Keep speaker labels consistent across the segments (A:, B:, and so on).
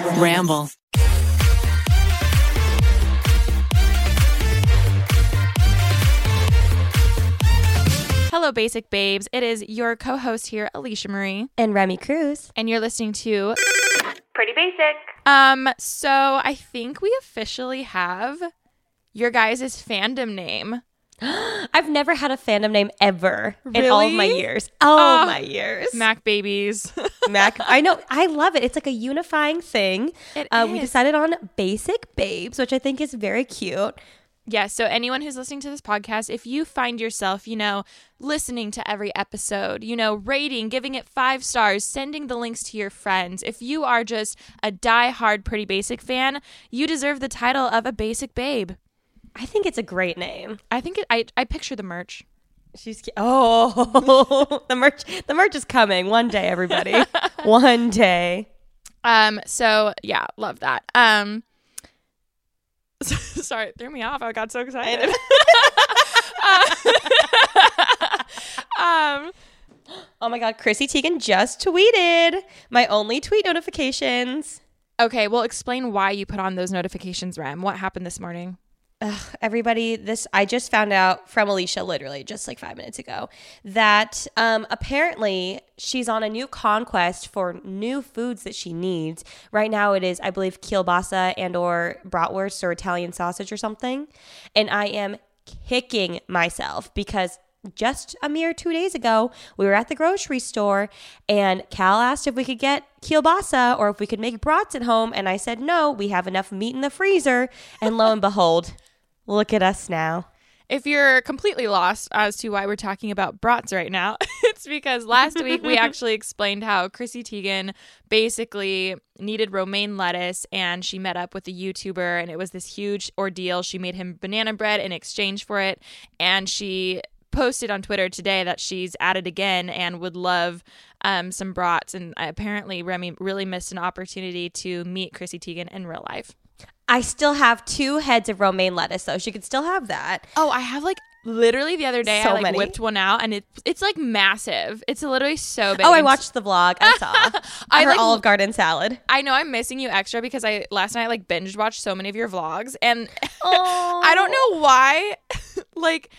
A: Ramble.
B: Hello, Basic Babes. It is your co host here, Alisha Marie,
C: And Remi Cruz.
B: and you're listening to.
D: Pretty basic.
B: Um, so I think we officially have your guys' fandom name.
C: I've never had a fandom name ever in all of my years. All
B: Oh,
C: my years.
B: Mac Babies.
C: Mac. I know. I love it. It's like a unifying thing. Uh, We decided on Basic Babes, which I think is very cute.
B: Yeah, so anyone who's listening to this podcast, if you find yourself, you know, listening to every episode, you know, rating, giving it five stars, sending the links to your friends, if you are just a die-hard Pretty Basic fan, you deserve the title of a Basic Babe.
C: I think it's a great name.
B: I think it, I I picture the merch.
C: She's oh the merch the merch is coming one day, everybody. one day.
B: Um, so yeah, love that. Um, sorry, it threw me off. I got so excited. um,
C: Oh my god, Chrissy Teigen just tweeted my only tweet notifications.
B: okay, well, explain why you put on those notifications, Rem. What happened this morning?
C: Ugh, everybody, this I just found out from Alisha literally just like five minutes ago that um, apparently she's on a new conquest for new foods that she needs. Right now, it is I believe kielbasa and or bratwurst or Italian sausage or something, and I am kicking myself because just a mere two days ago, we were at the grocery store and Cal asked if we could get kielbasa or if we could make brats at home. And I said, no, we have enough meat in the freezer. And lo and behold, look at us now.
B: If you're completely lost as to why we're talking about brats right now, it's because last week we actually explained how Chrissy Teigen basically needed romaine lettuce and she met up with a YouTuber and it was this huge ordeal. She made him banana bread in exchange for it and she posted on Twitter today that she's at it again and would love um, some brats. And apparently, Remi really missed an opportunity to meet Chrissy Teigen in real life.
C: I still have two heads of romaine lettuce, though. She could still have that.
B: Oh, I have like literally the other day
C: So
B: I like
C: many.
B: whipped one out and it it's like massive. It's literally so big.
C: Oh, I watched the vlog. I saw.
B: I
C: Her
B: like-
C: Olive Garden salad.
B: I know I'm missing you extra because I last night like binge watched so many of your vlogs and
C: Oh.
B: I don't know why like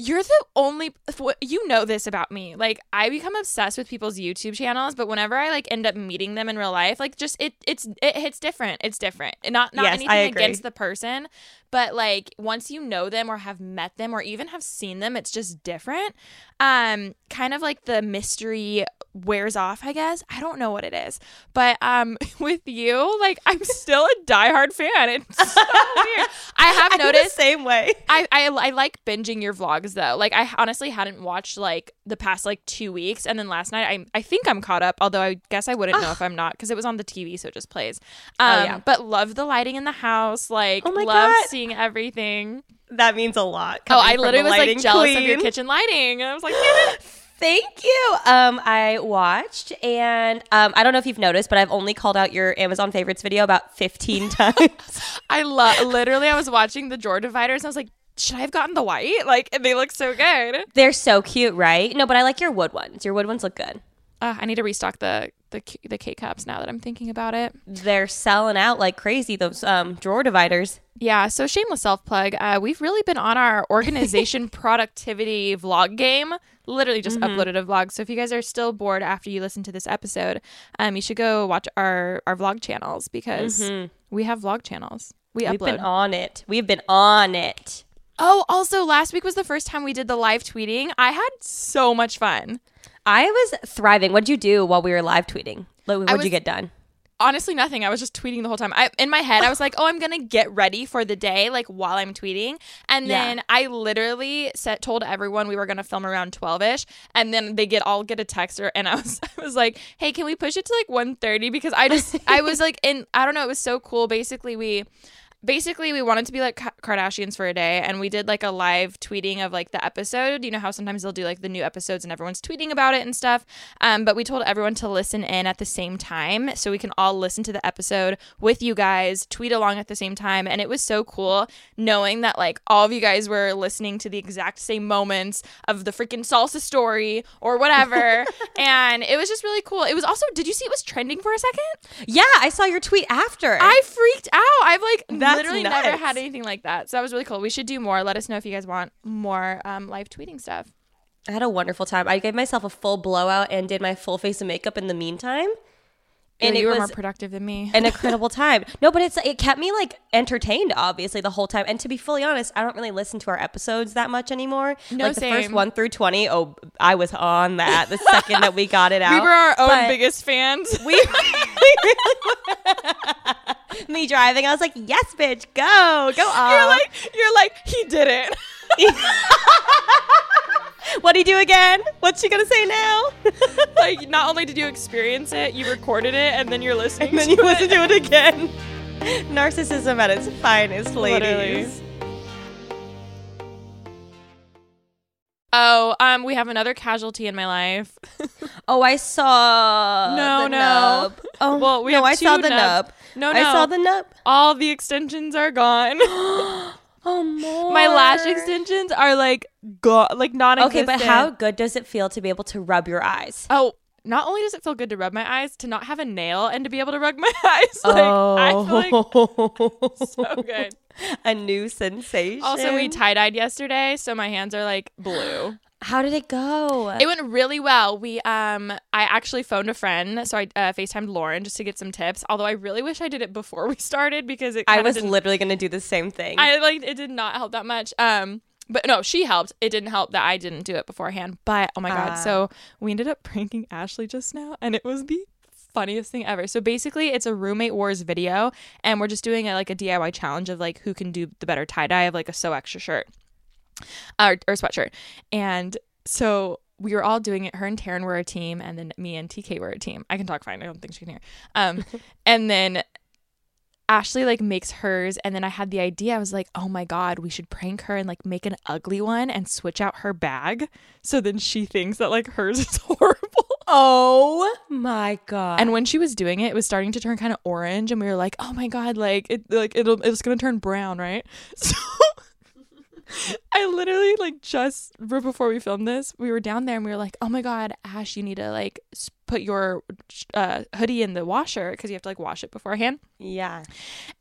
B: you're the only you know this about me. Like I become obsessed with people's YouTube channels, but whenever I like end up meeting them in real life, like just it it's it hits different. It's different. Not not
C: Yes,
B: anything against the person, but like once you know them or have met them or even have seen them, it's just different. Um kind of like the mystery wears off, I guess. I don't know what it is. But um with you, like I'm still a diehard fan. It's so weird. I have
C: I'm the
B: noticed
C: same way.
B: I, I I like binging your vlogs though. Like I honestly hadn't watched like the past like two weeks, and then last night I I think I'm caught up. Although I guess I wouldn't know if I'm not because it was on the TV, so it just plays. Um,
C: Oh, yeah.
B: But love the lighting in the house. Like
C: Oh my
B: love
C: God.
B: seeing everything.
C: That means a lot.
B: Oh, I literally was like jealous of your kitchen lighting. I was like.
C: Thank you. Um, I watched, and um, I don't know if you've noticed, but I've only called out your Amazon favorites video about 15 times.
B: I love. Literally, I was watching the drawer dividers. and I was like, should I have gotten the white? Like they look so good.
C: They're so cute, right? No, but I like your wood ones. Your wood ones look good.
B: Uh, I need to restock the the the K cups now that I'm thinking about it.
C: They're selling out like crazy. Those um, drawer dividers.
B: Yeah, so shameless self plug. Uh, we've really been on our organization productivity vlog game. Literally just uploaded a vlog. So if you guys are still bored after you listen to this episode, um, you should go watch our our vlog channels because we have vlog channels. We
C: We've been on it. We've been on it.
B: oh, also last week was the first time we did the live tweeting. I had so much fun.
C: I was thriving. What'd you do while we were live tweeting? Like, What'd
B: was-
C: you get done?
B: honestly nothing. I was just tweeting the whole time. I in my head I was like, "Oh, I'm going to get ready for the day like while I'm tweeting." And
C: Yeah.
B: then I literally set told everyone we were going to film around 12ish and then they get all get a text or and I was I was like, "Hey, can we push it to like 1:30 because I just I was like in I don't know, it was so cool. Basically, we basically we wanted to be like Kardashians for a day and we did like a live tweeting of like the episode. You know how sometimes they'll do like the new episodes and everyone's tweeting about it and stuff. Um, but we told everyone to listen in at the same time so we can all listen to the episode with you guys, tweet along at the same time. And it was so cool knowing that like all of you guys were listening to the exact same moments of the freaking salsa story or whatever. and it was just really cool. It was also, did you see it was trending for a second?
C: Yeah, I saw your tweet after.
B: I freaked out. I've like
C: That's
B: literally never had anything like that. So that was really cool. We should do more. Let us know if you guys want more um, live tweeting stuff.
C: I had a wonderful time. I gave myself a full blowout and did my full face of makeup in the meantime. And
B: you were
C: was
B: more productive than me.
C: an incredible time. No, but it's it kept me like entertained obviously the whole time. And to be fully honest, I don't really listen to our episodes that much anymore.
B: No,
C: like the first 1 through 20, oh, I was on that the second that we got it out.
B: we were our own
C: But
B: biggest fans.
C: We, we me driving, I was like, "Yes, bitch, go, go on."
B: You're like, you're like, he did it.
C: what do you do again? What's she gonna say now?
B: like, not only did you experience it, you recorded it, and then you're listening
C: and then you
B: it.
C: listen to it again. Narcissism at its finest,
B: Literally.
C: ladies.
B: Oh, um, we have another casualty in my life.
C: Oh, I saw
B: No,
C: the
B: no.
C: nub. Oh,
B: Well, we
C: no,
B: have
C: I saw the
B: nubs.
C: nub.
B: No,
C: I saw the nub.
B: All the extensions are gone.
C: Oh, more.
B: my lash extensions are like gone, like non-existent.
C: Okay, but how good does it feel to be able to rub your eyes?
B: Oh, not only does it feel good to rub my eyes, to not have a nail and to be able to rub my eyes. Like, I feel like oh. so good.
C: a new sensation.
B: Also, we tie dyed yesterday, so my hands are like blue.
C: How did it go?
B: It went really well. We um, I actually phoned a friend, so I uh, Facetimed Lauren just to get some tips. Although I really wish I did it before we started because it.
C: I was literally going to do the same thing.
B: I like it did not help that much. Um, but no, she helped. It didn't help that I didn't do it beforehand. But oh my god,
C: Ah.
B: so we ended up pranking Ashley just now, and it was the funniest thing ever. So basically, it's a roommate wars video, and we're just doing a, like a DIY challenge of like who can do the better tie dye of like a so extra shirt or, or sweatshirt, and so. We were all doing it. Her and Taryn were a team, and then me and TK were a team. I can talk fine. I don't think she can hear. Um, and then Ashley like makes hers and then I had the idea I was like, "Oh my god, we should prank her and like make an ugly one and switch out her bag so then she thinks that like hers is horrible."
C: oh my god.
B: And when she was doing it, it was starting to turn kind of orange and we were like, "Oh my god, like it like it'll it's going to turn brown, right?" So I literally like just right before we filmed this, we were down there and we were like, "Oh my god, Ash, you need to like put your uh, hoodie in the washer because you have to like wash it beforehand."
C: yeah.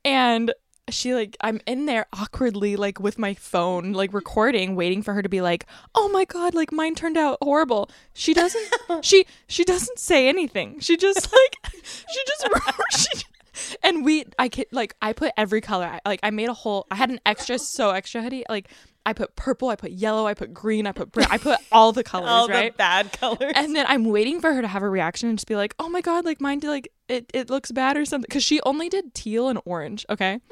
B: and she like i'm in there awkwardly like with my phone like recording waiting for her to be like oh my god like mine turned out horrible she doesn't she she doesn't say anything she just like she just she, and we i could like i put every color I, like i made a whole i had an extra so extra hoodie like i put purple i put yellow i put green i put brown i put all the colors
C: All
B: right
C: the bad colors.
B: and then I'm waiting for her to have a reaction and just be like, "Oh my god, like mine did like it it looks bad or something." Cuz she only did teal and orange, okay?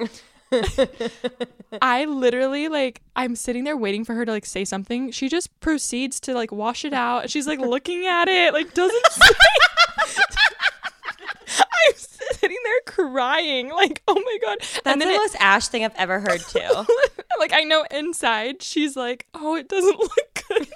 B: I literally like I'm sitting there waiting for her to like say something. She just proceeds to like wash it out. She's like looking at it, like doesn't say I'm sitting there crying, like, oh my god.
C: That's the
B: it,
C: most Ash thing I've ever heard too.
B: like I know inside she's like, oh, it doesn't look good.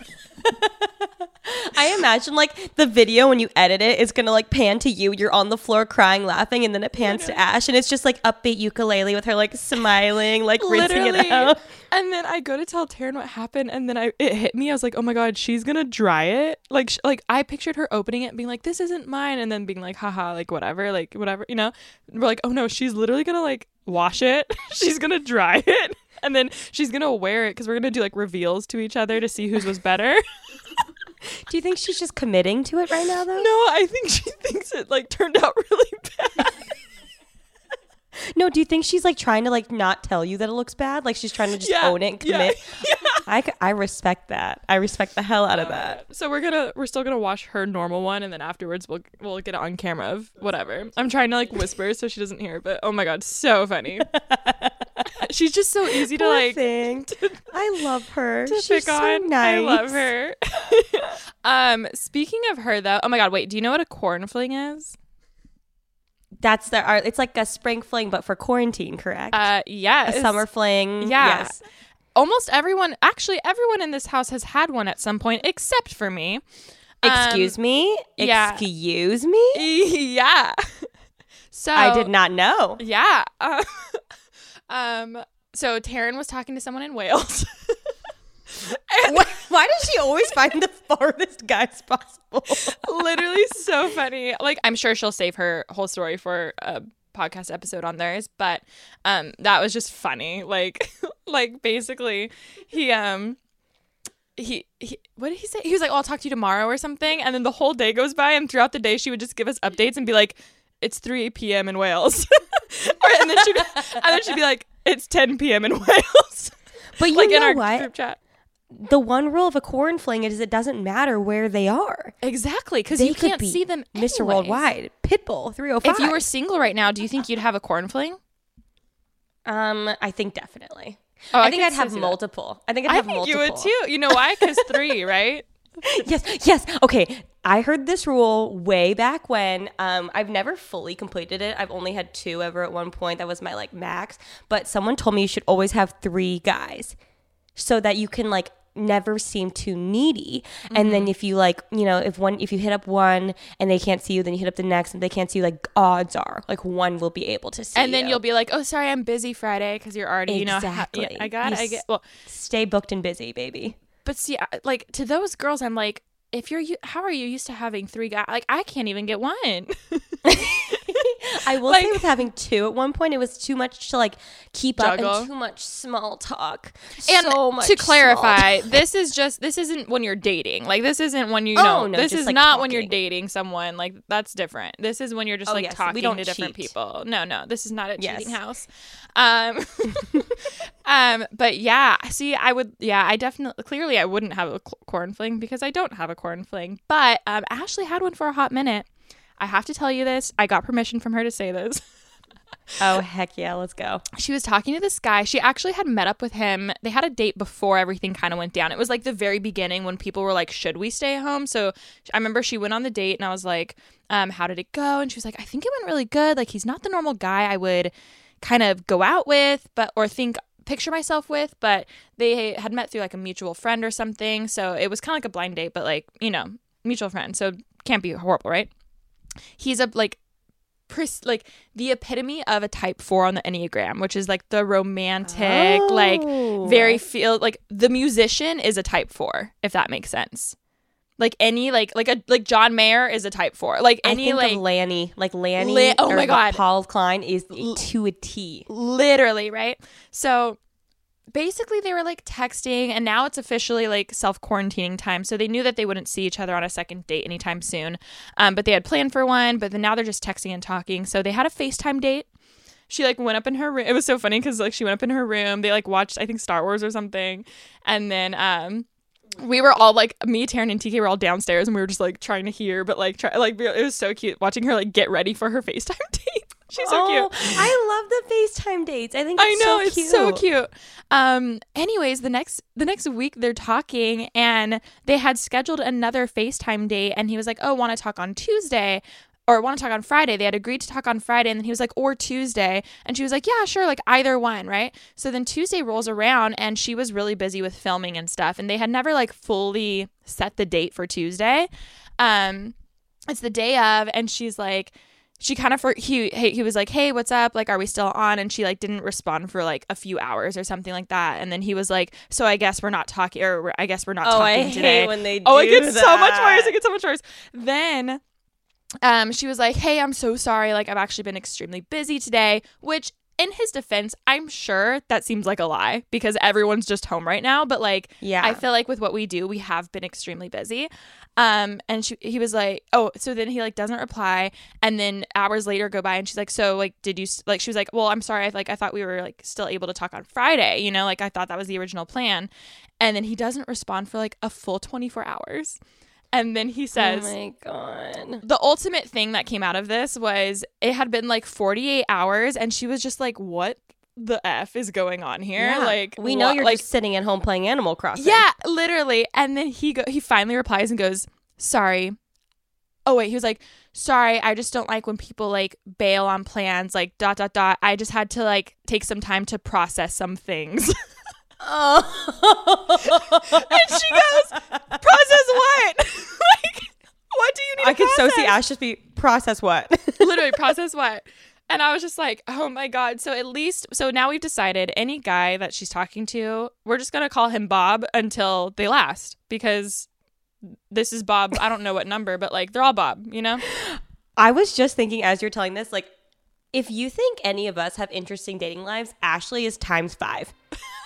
C: I imagine like the video when you edit it is gonna like pan to you. You're on the floor crying, laughing, and then it pans to Ash, and it's just like upbeat ukulele with her like smiling, like rinsing it out.
B: And then I go to tell Taryn what happened, and then I it hit me. I was like, "Oh my god, she's gonna dry it!" Like, sh- like I pictured her opening it, and being like, "This isn't mine," and then being like, "Haha, like whatever, like whatever," you know. We're like, "Oh no, she's literally gonna like wash it. she's gonna dry it, and then she's gonna wear it because we're gonna do like reveals to each other to see whose was better."
C: Do you think she's just committing to it right now, though?
B: no, I think she thinks it like turned out really bad.
C: No, do you think she's like trying to like not tell you that it looks bad? Like she's trying to just
B: Yeah,
C: own it and
B: yeah,
C: commit. I, I respect that. I respect the hell out of that.
B: So we're gonna we're still gonna wash her normal one, and then afterwards we'll we'll get it on camera of whatever. I'm trying to like whisper so she doesn't hear, but oh my god, so funny. She's just so easy to
C: Poor
B: like
C: thing. I love her.
B: to
C: She's so
B: on.
C: nice.
B: I love her. um, speaking of her though, oh my god, wait, do you know what a quaranfling is?
C: That's the art. It's like a spring fling, but for quarantine, correct?
B: Uh, yes.
C: a summer fling.
B: Yeah.
C: Yes.
B: Almost everyone, actually, everyone in this house has had one at some point, except for me.
C: Excuse me.
B: yeah.
C: Excuse me.
B: yeah. So
C: I did not know.
B: Yeah. Uh, um. So Taryn was talking to someone in Wales.
C: Why, why does she always find the farthest guys possible?
B: literally so funny. Like I'm sure she'll save her whole story for a podcast episode on theirs, but um that was just funny. Like like basically he um he, he what did he say? He was like, oh, "I'll talk to you tomorrow" or something, and then the whole day goes by, and throughout the day, she would just give us updates and be like, "It's 3 p.m. in Wales," or, and then she'd be, and then she'd be like, "It's 10 p.m. in Wales,"
C: But you
B: like in our
C: what?
B: group chat.
C: The one rule of a quaranfling is it doesn't matter where they are.
B: Exactly, because you can't
C: be
B: see them.
C: Mr. Worldwide, Pitbull, 305.
B: If you were single right now, do you think you'd have a quaranfling?
C: um, I think definitely.
B: Oh,
C: I,
B: I
C: think I'd have
B: see that.
C: multiple. I think I'd
B: I
C: have
B: think
C: multiple.
B: you would too. You know why? Because three, right?
C: yes, yes. Okay, I heard this rule way back when. Um, I've never fully completed it. I've only had two ever at one point. That was my like max. But someone told me you should always have three guys, so that you can like never seem too needy. And then mm-hmm. if you like, you know, if one, if you hit up one and they can't see you, then you hit up the next and they can't see you. Like odds are, like one will be able to see.
B: and then
C: you.
B: you'll be like, "Oh, sorry, I'm busy Friday," because you're already, you know, ha-
C: Exactly.
B: yeah, I got. I get. Well,
C: stay booked and busy, baby.
B: but see, like to those girls, I'm like, if you're, how are you used to having three guys? Like, I can't even get one.
C: I will
B: Like-
C: say with having two at one point, it was too much to like keep up and too much small talk.
B: and
C: so much
B: to clarify, this is just this isn't when you're dating. Like this isn't when you
C: Oh,
B: know.
C: no,
B: this is
C: like,
B: not when you're dating someone. Like that's different. This is when you're just
C: Oh,
B: like
C: yes,
B: talking to different people. No, no, this is not a
C: Yes.
B: cheating house. Um, um, but yeah, see, I would, yeah, I definitely, clearly, I wouldn't have a cl- quaranfling because I don't have a quaranfling. But um, Ashley had one for a hot minute. I have to tell you this. I got permission from her to say this.
C: Oh heck yeah, let's go.
B: she was talking to this guy. She actually had met up with him. They had a date before everything kind of went down. It was like the very beginning when people were like, "Should we stay home?" So I remember she went on the date, and I was like, um, "How did it go?" And she was like, "I think it went really good. Like he's not the normal guy I would kind of go out with, but or think." picture myself with but they had met through like a mutual friend or something so it was kind of like a blind date but like you know mutual friend so can't be horrible right he's a like pres- like the epitome of a type 4 on the enneagram which is like the romantic like
C: Oh.
B: very feel like the musician is a type 4 if that makes sense like any like like a like John Mayer is a type 4 like
C: I
B: any
C: think
B: like
C: of LANY, like LANY.
B: Li- oh my God.
C: Paul Klein is to a T.
B: literally right so basically they were like texting and now it's officially like self quarantining time so they knew that they wouldn't see each other on a second date anytime soon. Um, but they had planned for one but then now they're just texting and talking. So they had a facetime date. She like went up in her room. It was so funny because like she went up in her room. They like watched i think star wars or something. And then um we were all like me, Taryn, and TK were all downstairs, and we were just like trying to hear, but like try like it was so cute watching her like get ready for her FaceTime date. She's so
C: oh,
B: cute.
C: I love the FaceTime dates. I think
B: I know
C: so
B: it's
C: cute.
B: so cute. Um. Anyways, the next the next week they're talking, and they had scheduled another FaceTime date, and he was like, "Oh, want to talk on Tuesday." Or want to talk on Friday. They had agreed to talk on Friday, and then he was like, or Tuesday. And she was like, yeah, sure, like either one, right? So then Tuesday rolls around, and she was really busy with filming and stuff. And they had never like fully set the date for Tuesday. Um, it's the day of, and she's like, she kind of for he he he was like, "Hey, what's up? Like, are we still on?" And she like didn't respond for like a few hours or something like that. And then he was like, "So I guess we're not talking, or I guess we're not
C: Oh,
B: talking
C: I
B: today."
C: when they
B: oh, it gets so much worse. It gets so much worse. Then, um, she was like, "Hey, I'm so sorry. Like, I've actually been extremely busy today," which. In his defense, I'm sure that seems like a lie because everyone's just home right now. But like,
C: Yeah.
B: I feel like with what we do, we have been extremely busy. Um, and she, he was like, oh, so then he like doesn't reply, and then hours later go by, and she's like, so like, did you like? She was like, well, I'm sorry, I like I thought we were like still able to talk on Friday, you know, like I thought that was the original plan, and then he doesn't respond for like a full 24 hours, and then he oh says.
C: oh my god.
B: the ultimate thing that came out of this was it had been like 48 hours and she was just like what the f is going on here
C: Yeah.
B: like
C: we know
B: what-
C: you're
B: like
C: just sitting at home playing Animal Crossing.
B: yeah, literally. And then he go he finally replies and goes, "Sorry, oh wait, he was like, sorry, I just don't like when people like bail on plans, like dot dot dot. I just had to like take some time to process some things.
C: Oh.
B: and she goes, process what? like, what do you need?
C: I
B: to
C: could so see? Ash just be process what?
B: literally process what and i was just like oh my god so at least so now we've decided any guy that she's talking to we're just gonna call him bob until they last because this is bob i don't know what number but like they're all bob you know
C: I was just thinking as you're telling this, like, if you think any of us have interesting dating lives, Ashley is times five.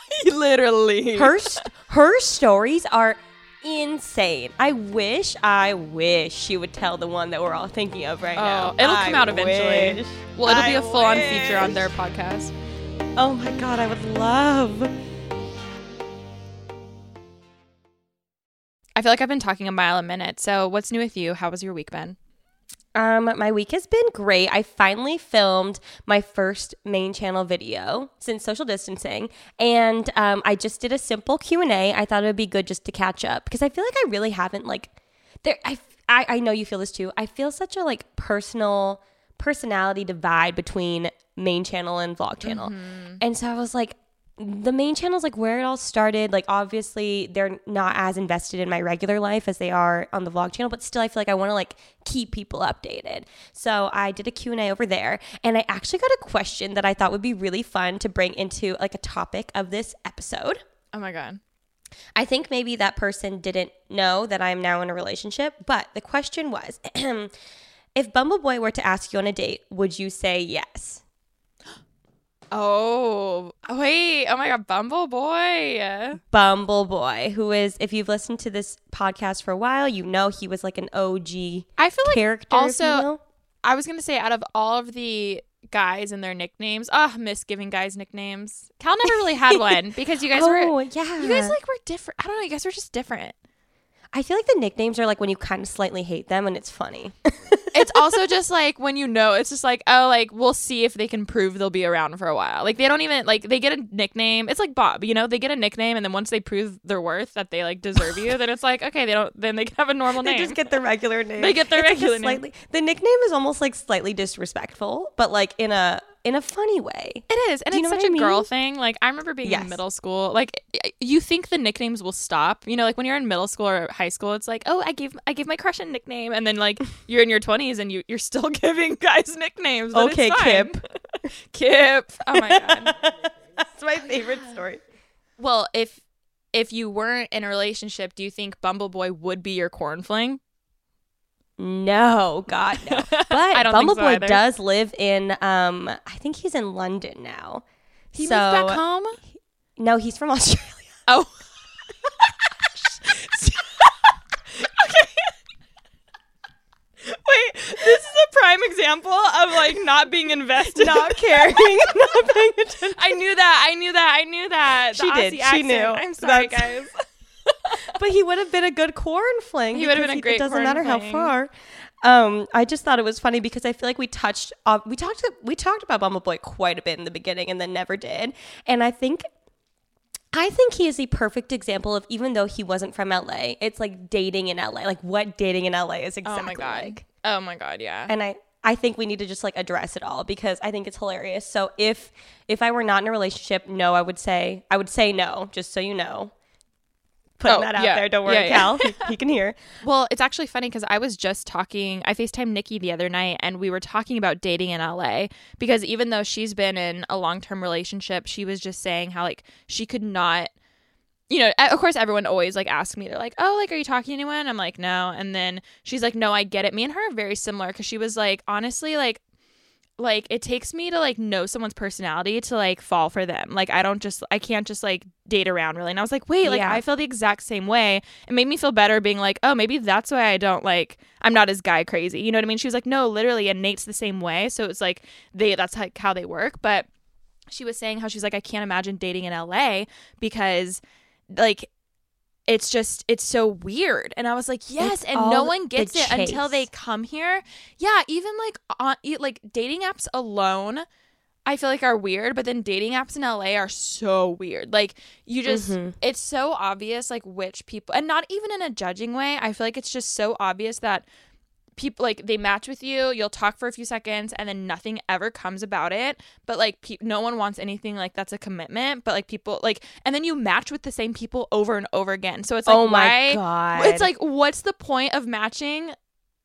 B: literally
C: Her st- her stories are insane. I wish, I wish she would tell the one that we're all thinking of right now.
B: oh it'll come
C: I
B: out eventually
C: wish.
B: well it'll be a full-on feature on their podcast
C: Oh my god, I would love.
B: i feel like i've been talking a mile a minute so what's new with you how was your week been
C: Um, my week has been great. I finally filmed my first main channel video since social distancing, and um, I just did a simple Q and A. I thought it would be good just to catch up because I feel like I really haven't like there. I, I I know you feel this too. I feel such a like personal personality divide between main channel and vlog channel, and so I was like. The main channel is like where it all started. Like obviously they're not as invested in my regular life as they are on the vlog channel, but still I feel like I want to like keep people updated. So I did a Q&A over there and I actually got a question that I thought would be really fun to bring into like a topic of this episode.
B: oh my god
C: I think maybe that person didn't know that I'm now in a relationship, but the question was if Bumble Boy were to ask you on a date, would you say yes?
B: Oh wait oh my god bumble boy
C: Bumble Boy, who is, if you've listened to this podcast for a while, you know he was like an OG
B: i feel like
C: character. if you
B: also. I was gonna say out of all of the guys and their nicknames, ah, miss giving guys nicknames. Cal never really had one because you guys
C: oh
B: were
C: yeah,
B: you guys like were different. I don't know, you guys were just different.
C: I feel like the nicknames are like when you kind of slightly hate them and it's funny.
B: It's also just like when you know, it's just like, oh, like we'll see if they can prove they'll be around for a while. Like they don't even like they get a nickname. It's like Bob, you know, they get a nickname and then once they prove their worth that they like deserve you, then it's like, okay, they don't then they can have a normal name.
C: they just get the regular name.
B: They get their
C: It's like
B: regular name.
C: slightly, The nickname is almost like slightly disrespectful, but like in a in a funny way.
B: It is, and
C: Do you
B: it's
C: know
B: such a
C: I
B: girl thing. Like I remember being
C: Yes.
B: in middle school. Like you think the nicknames will stop. You know, like when you're in middle school or high school, it's like, oh, I gave I gave my crush a nickname, and then like you're in your 20s and you you're still giving guys nicknames.
C: Okay. Kip.
B: Kip. Oh my god.
C: That's my favorite story.
B: well, if if you weren't in a relationship, do you think Bumble Boy would be your quaranfling?
C: No, God no. But
B: I so
C: Bumbleboy does live in um I think he's in London now.
B: He
C: so
B: moved back home.
C: no, he's from Australia.
B: Oh. okay. Wait, this is a prime example of like not being invested,
C: Not caring, not paying attention.
B: I knew that. I knew that. I knew that. The
C: She did.
B: Aussie
C: She
B: accent.
C: knew.
B: I'm sorry,
C: That's-
B: guys.
C: But he would have been a good corn fling.
B: He would have been a great
C: It doesn't matter how far. Um, I just thought it was funny because I feel like we touched, uh, we talked, we talked about Bumbleboy quite a bit in the beginning, and then never did. And I think, I think he is the perfect example of even though he wasn't from LA, it's like dating in LA, like what dating in LA is exactly
B: Oh my god.
C: like.
B: Oh my god. Yeah.
C: And I, I think we need to just like address it all because I think it's hilarious. So if if I were not in a relationship, no, I would say I would say no, just so you know. Putting
B: Oh,
C: that out
B: yeah.
C: there. Don't worry,
B: Yeah, yeah.
C: Cal. He, he can hear.
B: Well, it's actually funny because I was just talking. I FaceTimed Nikki the other night and we were talking about dating in LA because even though she's been in a long term relationship, she was just saying how, like, she could not. You know, of course, everyone always like asks me, they're like, oh, like, are you talking to anyone? I'm like, no. And then she's like, no, I get it. Me and her are very similar because she was like, honestly, like, like it takes me to like know someone's personality to like fall for them. Like I don't just I can't just like date around really. And I was like, wait, like
C: Yeah.
B: I feel the exact same way. It made me feel better being like, oh, maybe that's why I don't like I'm not as guy crazy. You know what I mean? She was like, no, literally, and Nate's the same way. So it's like they that's like how they work. But she was saying how she's like, I can't imagine dating in LA because like it's just it's so weird. And i was like yes
C: It's
B: and no one gets it until they come here. Yeah even like on like dating apps alone i feel like are weird but then dating apps in la are so weird. Like you just
C: Mhm.
B: it's so obvious like which people and not even in a judging way i feel like it's just so obvious that people like they match with you you'll talk for a few seconds and then nothing ever comes about it. But like pe- no one wants anything like that's a commitment. But like people like and then you match with the same people over and over again. So it's like
C: oh my
B: why
C: god.
B: it's like what's the point of matching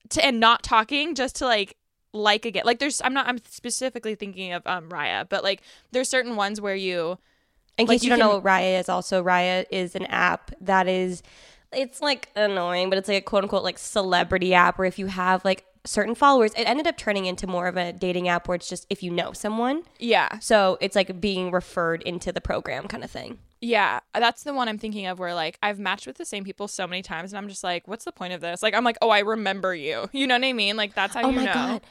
B: to and not talking just to like like again? Like there's i'm not i'm specifically thinking of um raya but like there's certain ones where you
C: In
B: Like,
C: case you,
B: you
C: don't know what Raya is, also Raya is an app that is, it's like annoying, but it's like a quote unquote like celebrity app where if you have like certain followers, it ended up turning into more of a dating app where it's just if you know someone.
B: yeah
C: So it's like being referred into the program kind of thing.
B: Yeah, that's the one I'm thinking of where like I've matched with the same people so many times and I'm just like, what's the point of this? Like I'm like, oh, I remember you. You know what I mean? Like that's how
C: Oh
B: you
C: my
B: know.
C: god.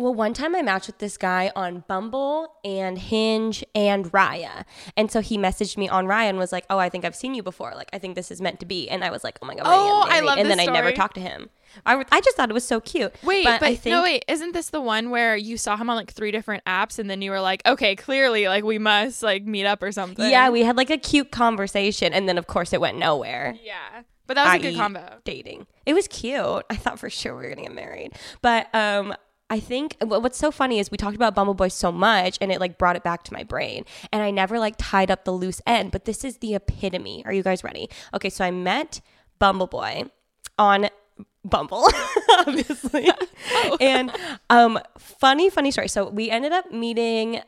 C: Well, one time I matched with this guy on Bumble and Hinge and Raya. And so he messaged me on Raya and was like, Oh, I think I've seen you before. Like, I think this is meant to be. And I was like, Oh my God,
B: Oh, I
C: married."
B: love
C: And then I never talked to him. I, I just thought it was so cute.
B: Wait, but,
C: I think
B: no, wait, isn't this the one where you saw him on like three different apps and then you were like, okay, clearly like we must like meet up or something?
C: Yeah, we had like a cute conversation. And then, of course, it went nowhere.
B: yeah. But that was a good combo.
C: dating. It was cute. I thought for sure we were gonna get married, but um, I think what's so funny is we talked about Bumble Boy so much, and it like brought it back to my brain, and I never like tied up the loose end. But this is the epitome. Are you guys ready? Okay, so I met Bumble Boy on Bumble, obviously, and um, funny, funny story. So we ended up meeting.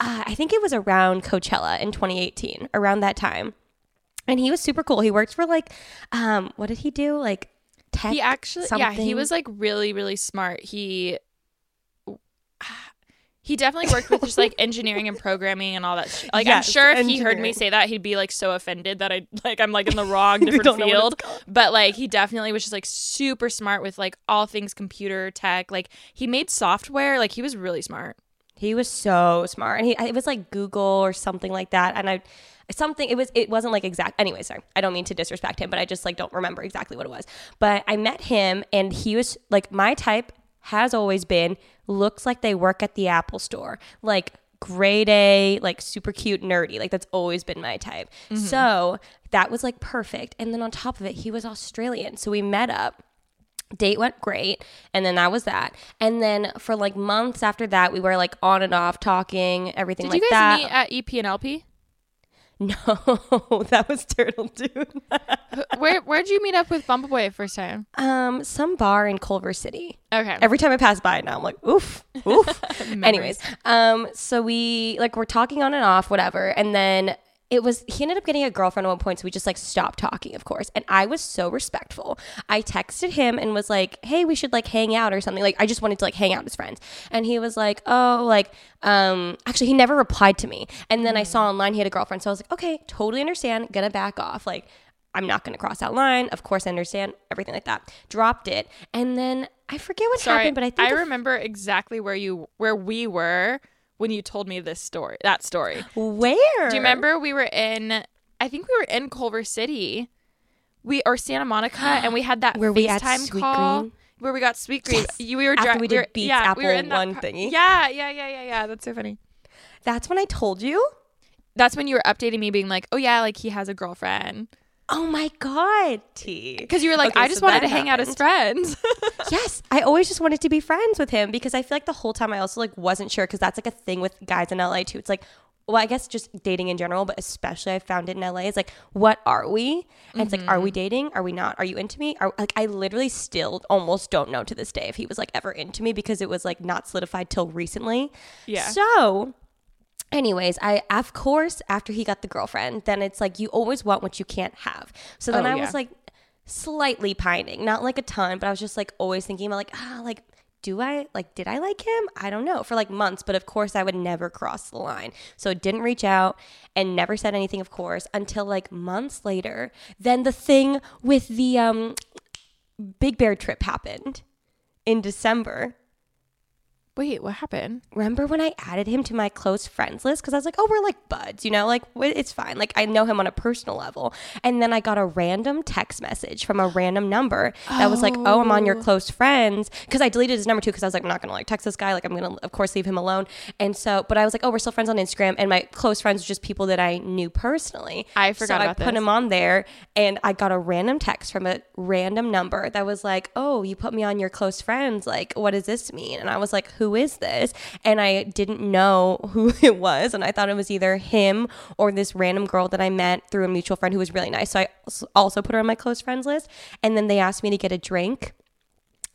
C: Uh, I think it was around Coachella in 2018, around that time and he was super cool. He worked for like, um, what did he do? Like tech.
B: He actually, yeah, he was like really, really smart. He, he definitely worked with just like engineering and programming and all that. Sh- like,
C: Yes,
B: I'm sure if he heard me say that, he'd be like so offended that I like I'm like in the wrong different
C: don't know what it's
B: field. But like, he definitely was just like super smart with like all things computer tech. Like, he made software. Like, he was really smart.
C: He was so smart, and he it was like Google or something like that. And I something it was it wasn't like exact. Anyway, sorry, I don't mean to disrespect him, but I just like don't remember exactly what it was. But I met him, and he was like my type has always been looks like they work at the Apple store, like grade A, like super cute, nerdy. Like that's always been my type. Mm-hmm. So that was like perfect. And then on top of it, he was Australian, so we met up date went great and then that was that and then for like months after that we were like on and off talking everything
B: Did
C: like
B: you guys
C: that
B: meet at EP and LP?
C: no that was turtle dude
B: Where Where'd you meet up with Bumbleboy first time?
C: um some bar in culver city
B: Okay.
C: every time i pass by now i'm like oof oof anyways um so we like we're talking on and off whatever and then it was he ended up getting a girlfriend at one point so we just like stopped talking of course and i was so respectful i texted him and was like hey we should like hang out or something like i just wanted to like hang out as friends and he was like oh like um actually he never replied to me and then i saw online he had a girlfriend so i was like okay totally understand gonna back off like I'm not to cross that line. Of course, I understand everything like that. Dropped it, and then I forget what
B: Sorry,
C: happened, but I think
B: I remember exactly where you where we were when you told me this story. That story.
C: Where?
B: Do you remember we were in? I think we were in Culver City, we or Santa Monica, and we had that
C: Were we at Sweet
B: call
C: Green?
B: where we got Sweetgreen.
C: Yes.
B: You, we were
C: After
B: dri-
C: we did
B: were-
C: Beats
B: yeah, we were
C: Apple
B: in
C: one
B: car-
C: thingy?
B: Yeah, yeah, yeah, yeah, yeah. That's so funny.
C: That's when I told you.
B: That's when you were updating me, being like, "Oh yeah, like he has a girlfriend,"
C: Oh my god, T.
B: because you were like,
C: Okay,
B: "I just
C: so
B: wanted to hang out as friends."
C: yes, I always just wanted to be friends with him because I feel like the whole time I also like wasn't sure because that's like a thing with guys in LA too. It's like, well, I guess just dating in general, but especially I found it in LA. It's like, what are we? And it's like, are
B: Mm-hmm.
C: we dating? Are we not? Are you into me? Are like I literally still almost don't know to this day if he was like ever into me because it was like not solidified till recently.
B: Yeah.
C: So anyways i of course after he got the girlfriend then it's like you always want what you can't have. So then
B: Oh,
C: i
B: yeah.
C: was like slightly pining not like a ton but i was just like always thinking about like ah like do i like did i like him? I don't know for like months but of course i would never cross the line. So didn't reach out and never said anything of course until like months later. Then the thing with the um big bear trip happened in december
B: Wait, what happened?
C: Remember when I added him to my close friends list? Because I was like, oh, we're like buds, you know, like it's fine. Like I know him on a personal level. And then I got a random text message from a random number that was like, oh, I'm on your oh. close friends. Because I deleted his number too, because I was like, I'm not going to like text this guy. Like I'm going to, of course, leave him alone. And so, but I was like, oh, we're still friends on Instagram. And my close friends were just people that I knew personally.
B: I forgot
C: so
B: about
C: I put
B: this.
C: him on there and I got a random text from a random number that was like, oh, you put me on your close friends. Like, what does this mean? And I was like, who is this? And I didn't know who it was. And I thought it was either him or this random girl that I met through a mutual friend who was really nice. So I also put her on my close friends list. And then they asked me to get a drink.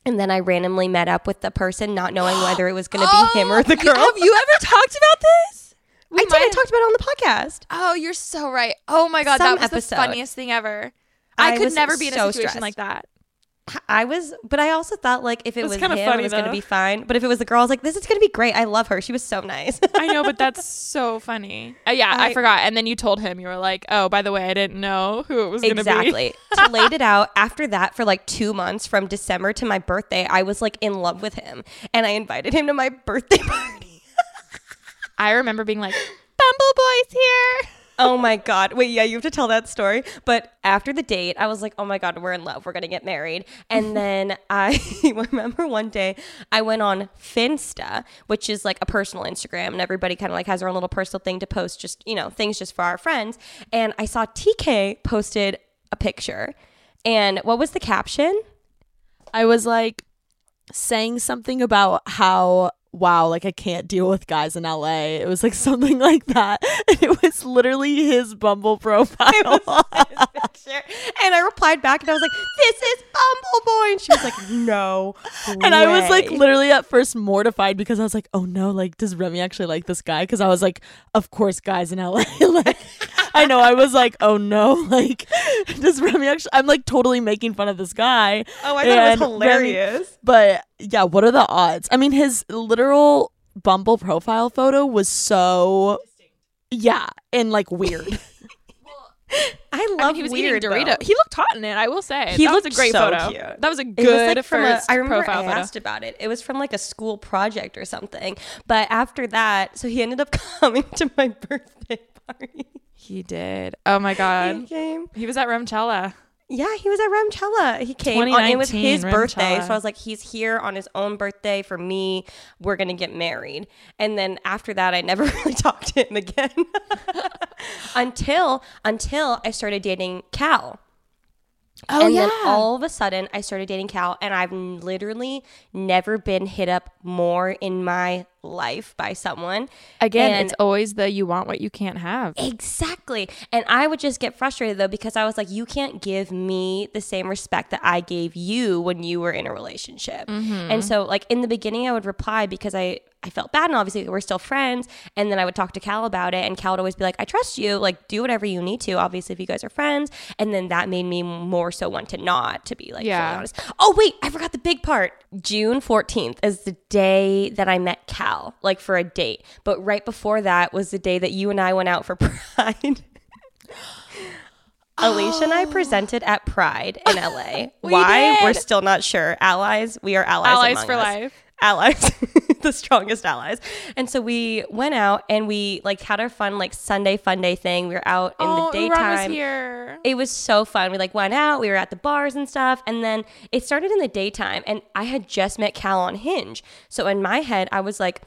C: And then I randomly met up with the person, not knowing whether it was going to be him or oh, the girl.
B: Have you ever talked about this? We
C: I did. I talked about it on the podcast.
B: Oh, you're so right. Oh my god,
C: Some
B: that was
C: episode.
B: the funniest thing ever. I,
C: I
B: could never be in a
C: so
B: situation
C: stressed.
B: like that.
C: I was, but I also thought like if it
B: was
C: was, him,
B: funny,
C: it was going to be fine. But if it was the girl, I was like, this is going to be great. I love her. She was so nice.
B: I know, but that's so funny. Uh, yeah, I,
C: I-
B: forgot. And then you told him you were like, "Oh, by the way, I didn't know who it was going to be."
C: exactly. to laid it out after that for like two months from December to my birthday, I was like in love with him, and I invited him to my birthday party.
B: I remember being like, "Bumble Boy's here."
C: Oh my god! Wait, yeah, you have to tell that story. But after the date, I was like, oh my god, we're in love. We're gonna get married. And then I remember one day I went on Finsta, which is like a personal Instagram, and everybody kind of like has their own little personal thing to post, just you know, things just for our friends. And I saw TK posted a picture, and what was the caption?
A: I was like saying something about how wow, like I can't deal with guys in LA. It was like something like that. And it was literally his Bumble profile.
C: picture. And I replied back and I was like, This is Bumble Boy. And she was like, No.
A: and I was like literally at first mortified because I was like, oh no, like does Remi actually like this guy? Because I was like, of course, guys in LA. like I know I was like, oh no, like does Remi actually? I'm like totally making fun of this guy.
C: Oh, I thought it was
A: And Remi-
C: hilarious.
A: But yeah, what are the odds? I mean, his literal Bumble profile photo was so yeah, and like weird.
C: I love
B: I mean, he was
C: weird,
B: eating Dorito.
C: though.
B: He looked hot in it. I will say
C: He
B: that was a great
C: so
B: photo.
C: cute.
B: That was a
C: It was
B: good
C: like from a,
B: first
C: I remember
B: profile
C: I
B: photo.
C: asked about it. It was from like a school project or something. But after that, so he ended up coming to my birthday party.
B: He did. Oh my god.
C: He
B: god.
C: came.
B: He was at Remchella.
C: Yeah, he was at Remchella. He came on. It was
B: 2019
C: his birthday, so I was like, he's here on his own birthday for me. We're gonna get married. And then after that, I never really talked to him again until until I started dating Cal.
B: Oh
C: and then all of a sudden, I started dating Cal, and I've literally never been hit up more in my life by someone.
B: Again,
C: And-
B: it's always the you want what you can't have.
C: Exactly. And I would just get frustrated though because I was like, you can't give me the same respect that I gave you when you were in a relationship. Mm-hmm. And so, like, in the beginning, I would reply because I, I felt bad and obviously we're still friends. And then I would talk to Cal about it, and Cal would always be like, I trust you. Like, do whatever you need to, obviously, if you guys are friends. And then that made me more so want to not, to be like,
B: Yeah.
C: honest. Oh, wait, I forgot the big part. June 14th is the day that I met Cal, like for a date. But right before that was the day that you and I went out for Pride. Alisha and I presented at Pride in LA.
B: We
C: Why?
B: did.
C: We're still not sure. Allies. We are allies.
B: Allies for
C: us.
B: life.
C: Allies. the strongest allies. And so we went out and we like had our fun like Sunday fun day thing. We were out in
B: oh,
C: the daytime
B: was here.
C: it was so fun. We like went out, we were at the bars and stuff, and then it started in the daytime and I had just met Cal on Hinge. So in my head, I was like,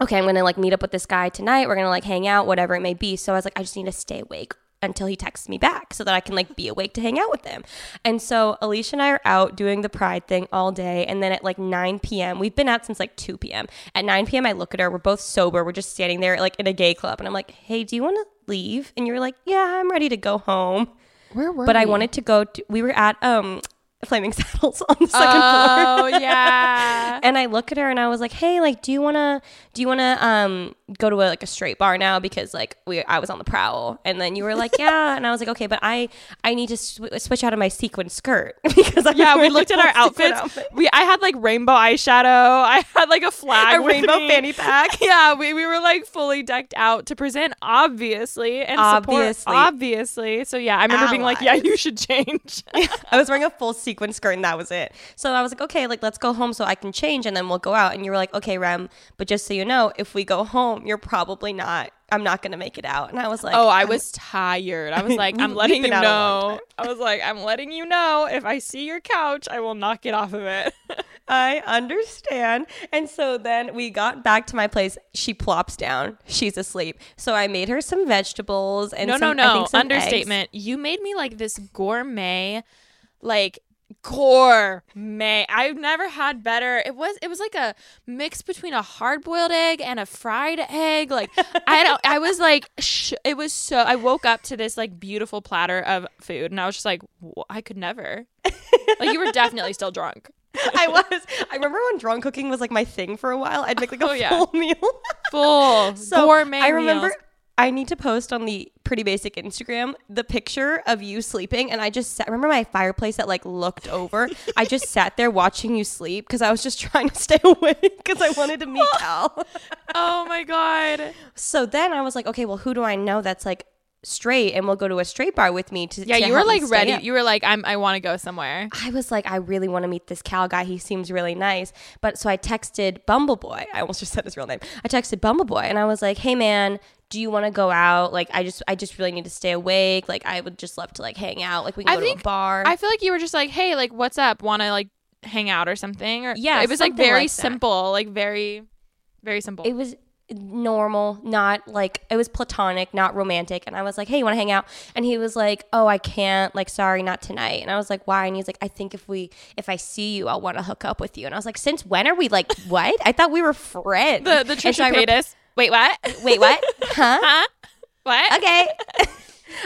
C: okay, I'm gonna like meet up with this guy tonight. We're gonna like hang out, whatever it may be. So I was like, I just need to stay awake until he texts me back so that I can like be awake to hang out with him. And so Alisha and I are out doing the pride thing all day. And then at like 9 p.m., we've been out since like 2 p.m. At 9 p.m., I look at her. We're both sober. We're just standing there like in a gay club. And I'm like, hey, do you want to leave? And you're like, yeah, I'm ready to go home
B: Where were
C: but I wanted to go. To, we were at um Flaming Saddles on the second
B: Oh
C: floor.
B: Oh yeah.
C: And I look at her and I was like, "Hey, like, do you wanna, do you wanna, um, go to a, like a straight bar now because like we, I was on the prowl." And then you were like, "Yeah," and I was like, "Okay, but I, I need to sw- switch out of my sequin skirt because I
B: yeah, we looked at our outfits.
C: outfit.
B: We I had like rainbow eyeshadow. I had like a flag,
C: A rainbow
B: me.
C: fanny pack.
B: Yeah, we, we were like fully decked out to present, obviously, and support,
C: Obviously.
B: obviously. So yeah, I remember being like, yeah, you should change.
C: I was wearing a full sequin sequin skirt and that was it. So I was like, okay, like let's go home so I can change and then we'll go out. And you were like, okay, Rem, but just so you know, if we go home, you're probably not. I'm not gonna make it out. And I was like,
B: Oh, I was tired. I was like, I'm letting you know. I was like, I'm letting you know. If I see your couch, I will not get off of it.
C: I understand. And so then we got back to my place. She plops down. She's asleep. So I made her some vegetables and
B: no,
C: some,
B: no,
C: I
B: no.
C: think some eggs.
B: Understatement. You made me like this gourmet, like gourmet. I've never had better. It was it was like a mix between a hard boiled egg and a fried egg. Like I don't. I was like, sh- it was so. I woke up to this like beautiful platter of food, and I was just like, "Wh- I could never. like you were definitely still drunk.
C: I was. I remember when drunk cooking was like my thing for a while. I'd make like a
B: Oh, yeah.
C: full meal.
B: Full
C: so
B: gourmet.
C: I remember
B: meals.
C: I need to post on the pretty basic Instagram the picture of you sleeping and I just sat, remember my fireplace that like looked over. I just sat there watching you sleep because I was just trying to stay awake because I wanted to meet Cal.
B: Oh my god.
C: So then I was like, okay, well, who do I know that's like straight and will go to a straight bar with me to
B: Yeah,
C: to
B: you were like ready.
C: up?
B: You were like, I'm. I want to go somewhere.
C: I was like, I really want to meet this Cal guy. He seems really nice. But so I texted Bumble Boy. I almost just said his real name. I texted Bumble Boy and I was like, Hey man, do you want to go out? Like I just I just really need to stay awake. Like I would just love to like hang out. Like we can
B: I
C: go to
B: think
C: a bar.
B: I feel like you were just like, hey, like, what's up? Want to like hang out or something? Or
C: Yeah,
B: it was like very
C: like
B: simple, like very, very simple.
C: it was normal, not like it was platonic, not romantic. And I was like, Hey, you want to hang out? And he was like, Oh, I can't. Like, sorry, not tonight. And I was like, Why? And he's like, I think if we if I see you, I'll want to hook up with you. And I was like, Since when are we like what? I thought we were friends.
B: the the
C: so
B: Trisha
C: rep-
B: Wait, what?
C: Wait, what? huh?
B: huh? What?
C: okay.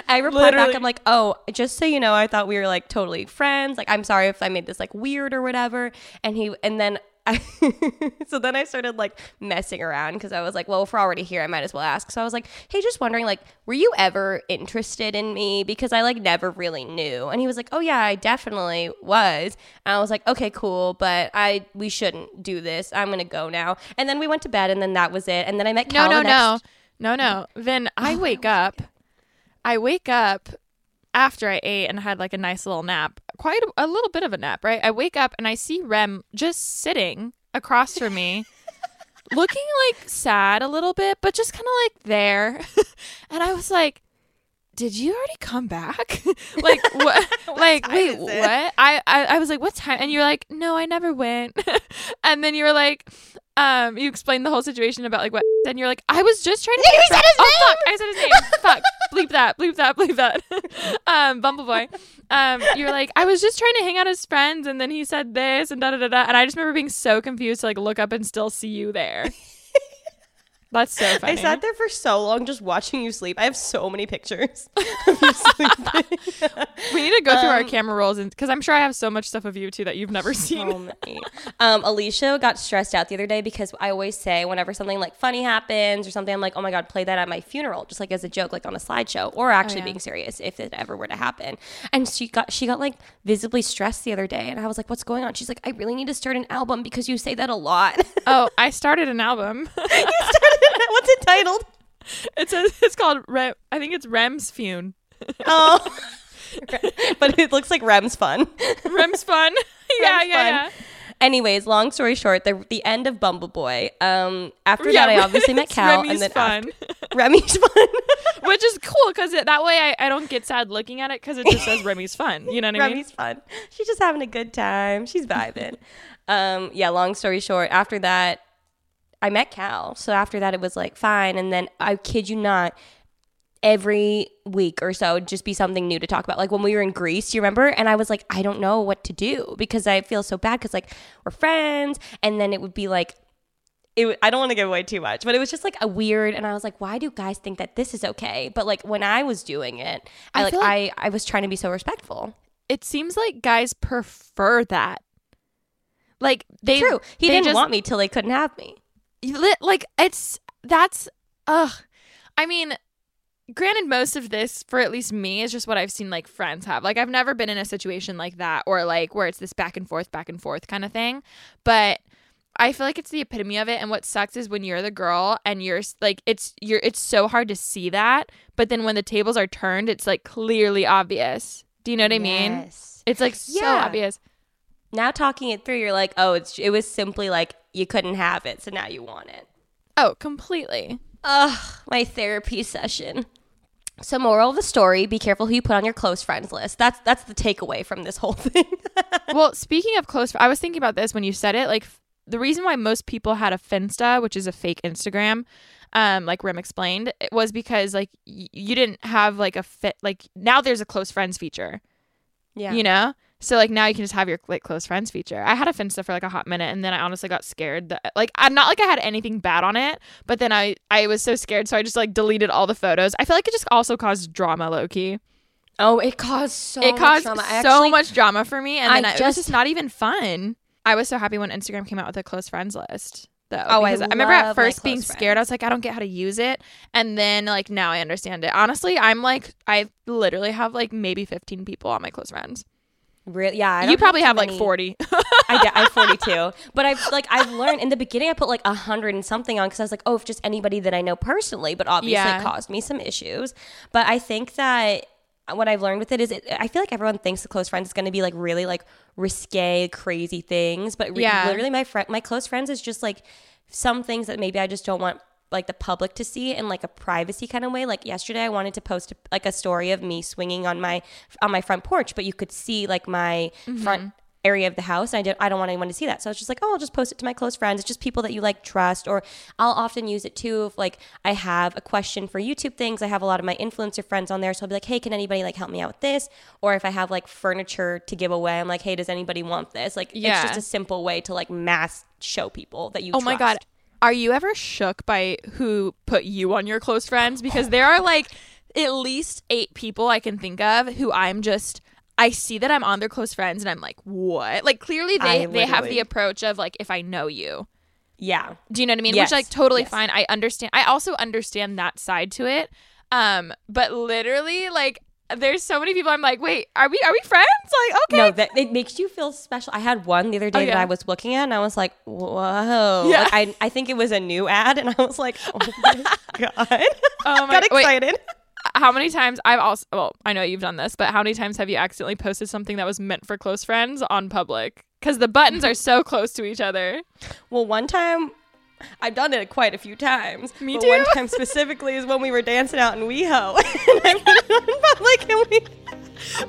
C: I replied
B: Literally.
C: back. I'm like, oh, just so you know, I thought we were like totally friends. Like, I'm sorry if I made this like weird or whatever. And he, and then I, so then I started like messing around because I was like, well, if we're already here, I might as well ask. So I was like, hey, just wondering, like, were you ever interested in me? Because I like never really knew. And he was like, oh yeah, I definitely was. And I was like, okay, cool, but I we shouldn't do this. I'm gonna go now. And then we went to bed, and then that was it. And then I met
B: No,
C: Cal
B: no,
C: the next-
B: no, no, no. Then I
C: Oh,
B: wake up. I wake up after I ate and had like a nice little nap, quite a, a little bit of a nap, right? I wake up and I see Rem just sitting across from me, looking like sad a little bit, but just kind of like there. and I was like, did you already come back? like what? like wait, what? I, I I was like, what time? And you're like, no, I never went. and then you were like, um, you explained the whole situation about like what, and you're like, I was just trying to.
C: You said his
B: oh fuck! I said his name. fuck. Bleep that. Bleep that. Bleep that. um, Bumble Boy. Um, you were like, I was just trying to hang out as friends, and then he said this and da da da da, and I just remember being so confused to like look up and still see you there. That's so funny.
C: I sat there for so long just watching you sleep. I have so many pictures of you sleeping.
B: We need to go through our
C: Um,
B: camera rolls, and because I'm sure I have so much stuff of you too that you've never seen.
C: so. Um, Alisha got stressed out the other day because I always say whenever something like funny happens or something, I'm like, oh my god, play that at my funeral, just like as a joke, like on a slideshow, or actually
B: yeah.
C: being serious if it ever were to happen. And she got she got like visibly stressed the other day, and I was like, what's going on? She's like, I really need to start an album because you say that a lot.
B: oh, I started an album.
C: what's it titled?
B: it's a, it's called Rem, I think it's Rem's Fune.
C: Oh. but it looks like Rem's fun.
B: Rem's fun. yeah,
C: Rem's
B: yeah,
C: fun. Anyways, long story short, the the end of Bumble Boy. Um, after
B: yeah.
C: that, I obviously met Cal,
B: Remi's
C: and then
B: fun,
C: after- Remi's fun.
B: which is cool because that way I, I don't get sad looking at it because it just says Remi's fun. You know what I mean?
C: Remi's fun. She's just having a good time. She's vibing. um, yeah. Long story short, after that, I met Cal. So after that, it was like fine, and then I kid you not. Every week or so, just be something new to talk about. Like when we were in Greece, you remember? And I was like, I don't know what to do because I feel so bad because like we're friends, and then it would be like it, I don't want to give away too much, but it was just like a weird, and I was like, why do guys think that this is okay? But like when I was doing it, I,
B: I
C: like
B: like-
C: I I was trying to be so respectful.
B: It seems like guys prefer that. Like they
C: True, he
B: they
C: didn't
B: just-
C: want me till they couldn't have me.
B: Li- like it's that's ugh. I mean, granted, most of this for at least me is just what I've seen like friends have. Like I've never been in a situation like that or like where it's this back and forth, back and forth kind of thing. But I feel like it's the epitome of it. And what sucks is when you're the girl and you're like it's you're it's so hard to see that. But then when the tables are turned, it's like clearly obvious. Do you know what I mean?
C: Yes.
B: It's like so
C: Yeah.
B: obvious.
C: Now talking it through, you're like, oh, it's it was simply like you couldn't have it, so now you want it.
B: Oh, completely.
C: Ugh, my therapy session. So moral of the story, be careful who you put on your close friends list. That's that's the takeaway from this whole thing.
B: well, speaking of close, I was thinking about this when you said it. Like the reason why most people had a Finsta, which is a fake Instagram, um, like Rem explained, it was because like y- you didn't have like a fit. Like now there's a close friends feature.
C: yeah.
B: You know. So like now you can just have your like close friends feature. I had a Finsta for like a hot minute, and then I honestly got scared that like I'm not like I had anything bad on it, but then I I was so scared, so I just like deleted all the photos. I feel like it just also caused drama, low key.
C: Oh, it caused so
B: it
C: much
B: caused
C: drama.
B: So
C: actually-
B: much drama for me, and
C: I
B: then I, it was
C: just-
B: just not even fun. I was so happy when Instagram came out with a close friends list. Though,
C: Oh, I
B: because remember at first being
C: close
B: scared. I was like, I don't get how to use it, and then like now I understand it. Honestly, I'm like, I literally have like maybe 15 people on my close friends.
C: Real, yeah, I
B: you probably
C: too
B: have like 40.
C: I did, I'm 42, but I've like I've learned in the beginning I put like a hundred and something on because I was like, oh, if just anybody that I know personally, but obviously
B: Yeah.
C: it caused me some issues. But I think that what I've learned with it is, it, I feel like everyone thinks the close friends is going to be like really like risque, crazy things, but re-
B: Yeah.
C: literally my friend, my close friends is just like some things that maybe I just don't want like the public to see in like a privacy kind of way like yesterday i wanted to post like a story of me swinging on my on my front porch but you could see like my mm-hmm. front area of the house and I did I don't want anyone to see that. So it's just like, oh, I'll just post it to my close friends. It's just people that you like trust or I'll often use it too if like I have a question for YouTube things. I have a lot of my influencer friends on there. So I'll be like, hey, can anybody like help me out with this? Or if I have like furniture to give away, I'm like, hey, does anybody want this? Like
B: Yeah.
C: it's just a simple way to like mass show people that you
B: Oh my god. Are you ever shook by who put you on your close friends? Because there are like at least eight people I can think of who I'm just I see that I'm on their close friends and I'm like, what? Like clearly they they have the approach of like if I know you.
C: Yeah.
B: Do you know what I mean?
C: Yes,
B: Which like totally
C: yes.
B: fine. I understand. I also understand that side to it. Um, but literally like there's so many people I'm like, wait, are we are we friends? Like, okay.
C: No, that it makes you feel special. I had one the other oh, day that
B: Oh, yeah.
C: I was looking at, and I was like, "Whoa!"
B: Yeah.
C: Like, I I think it was a new ad, and I was like, "Oh my god!"
B: Oh my-
C: got
B: wait.
C: excited.
B: how many times I've also well, I know you've done this, but how many times have you accidentally posted something that was meant for close friends on public? Because the buttons are so close to each other.
C: Well, one time. I've done it quite a few times.
B: Me
C: but
B: too.
C: One time specifically is when we were dancing out in WeHo, and I put it on public, and we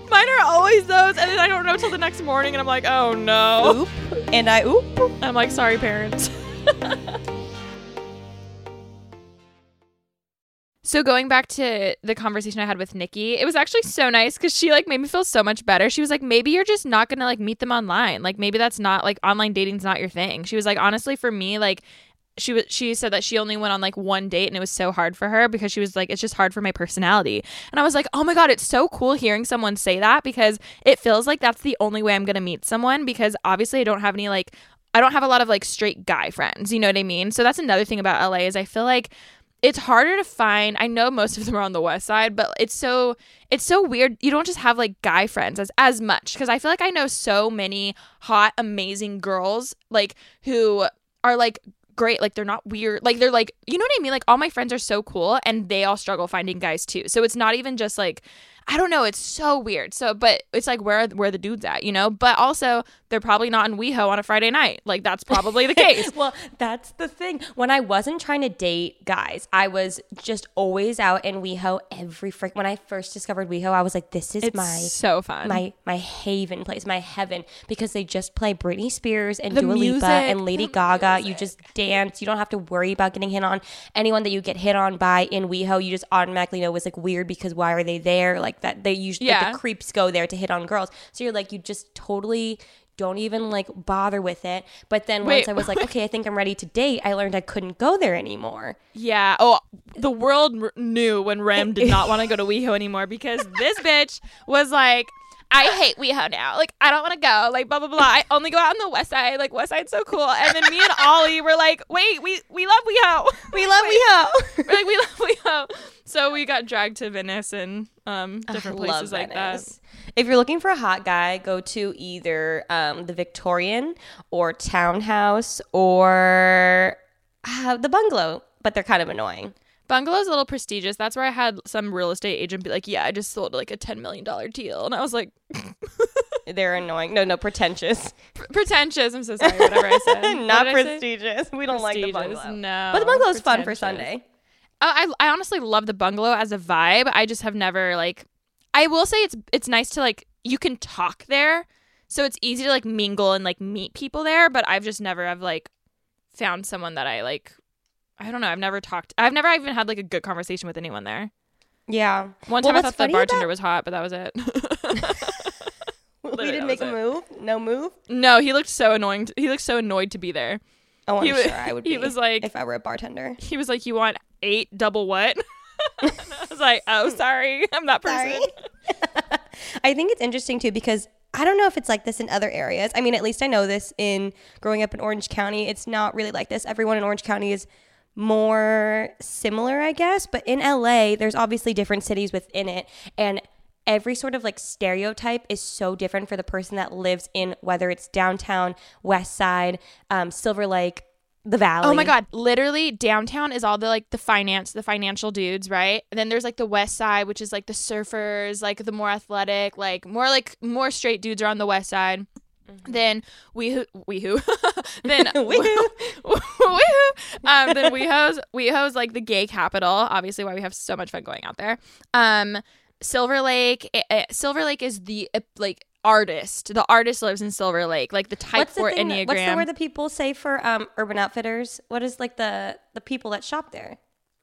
B: Mine are always those, and then I don't know till the next morning, and I'm like, oh no.
C: oop, and I oop.
B: I'm like, sorry, parents. So going back to the conversation I had with Nikki, it was actually so nice because she like made me feel so much better. She was like, maybe you're just not gonna like meet them online. Like maybe that's not like online dating's not your thing. She was like, honestly, for me, like she was she said that she only went on like one date and it was so hard for her because she was like, it's just hard for my personality. And I was like, oh my god, it's so cool hearing someone say that because it feels like that's the only way I'm gonna meet someone because obviously I don't have any like I don't have a lot of like straight guy friends. You know what I mean? So that's another thing about LA is I feel like it's harder to find i know most of them are on the west side but it's so it's so weird you don't just have like guy friends as as much because i feel like i know so many hot amazing girls like who are like great like they're not weird like they're like you know what i mean? Like all my friends are so cool and they all struggle finding guys too. So it's not even just like i don't know it's so weird. So but it's like where where the dudes at you know? But also they're probably not in WeHo on a friday night like that's probably the case
C: well, that's the thing. When I wasn't trying to date guys, I was just always out in WeHo every frick. When I first discovered WeHo, I was like, "This is
B: it's
C: my
B: so fun
C: my my haven place, my heaven," because they just play Britney Spears and
B: The
C: Dua
B: music,
C: Lipa and Lady Gaga. You just dance. You don't have to worry about getting hit on. Anyone that you get hit on by in WeHo, you just automatically know is like weird because why are they there? Like that they usually like, the creeps go there to hit on girls. So you're like you just totally don't even like bother with it. But then
B: Wait.
C: once I was like, okay, I think I'm ready to date, I learned I couldn't go there anymore.
B: Yeah. Oh, the world r- knew when Rem did not want to go to WeHo anymore because this bitch was like, I hate WeHo now. Like, I don't want to go. Like, blah blah blah. I only go out on the West Side. Like, West Side's so cool. And then me and Ollie were like, wait, we we love WeHo.
C: We love WeHo.
B: We're like, we love WeHo. So we got dragged to Venice and um different
C: Love
B: places like that.
C: If you're looking for a hot guy, go to either um, the Victorian or Townhouse or uh, the Bungalow, but they're kind of annoying.
B: Bungalow's a little prestigious. That's where I had some real estate agent be like, "Yeah, I just sold like a ten million dollar deal," and I was like,
C: They're annoying. No, no, pretentious.
B: "Pretentious." I'm so sorry. Whatever I said.
C: Not
B: I say?
C: prestigious. We don't like the bungalow.
B: No,
C: But the bungalow bungalow's fun for. Sunday.
B: Uh, I I honestly love the bungalow as a vibe. I just have never like. I will say it's it's nice to like you can talk there, so it's easy to like mingle and like meet people there. But I've just never have like found someone that I like. I don't know. I've never talked. I've never even had like a good conversation with anyone there.
C: Yeah.
B: One
C: Well,
B: time I thought the bartender
C: about-
B: was hot, but that was it.
C: we didn't make a
B: was
C: move. No move.
B: no, he looked so annoying. He looked so annoyed to be there.
C: Oh, I'm
B: He
C: sure I would be.
B: he was like-
C: if I were a bartender.
B: He was like, "You want eight double what?" I was like, "Oh, sorry, I'm that person."
C: I think it's interesting too because I don't know if it's like this in other areas. I mean, at least I know this in growing up in Orange County. It's not really like this. Everyone in Orange County is more similar, I guess. But in LA, there's obviously different cities within it. And every sort of like stereotype is so different for the person that lives in whether it's downtown, West Side, um, Silver Lake, the Valley.
B: Oh my god, literally downtown is all the like the finance, the financial dudes, right? And then there's like the west side, which is like the surfers, like the more athletic, like more like more straight dudes are on the west side. Then we who we who then
C: Weehoo.
B: Weehoo. um then WeHo's WeHo's like the gay capital, obviously why we have so much fun going out there. Um Silver Lake eh, eh, Silver Lake is the eh, like artist. The artist lives in Silver Lake, like the type
C: What's the,
B: four
C: thing that- what's the word that people say for um, Urban Outfitters? What is like the the people that shop there?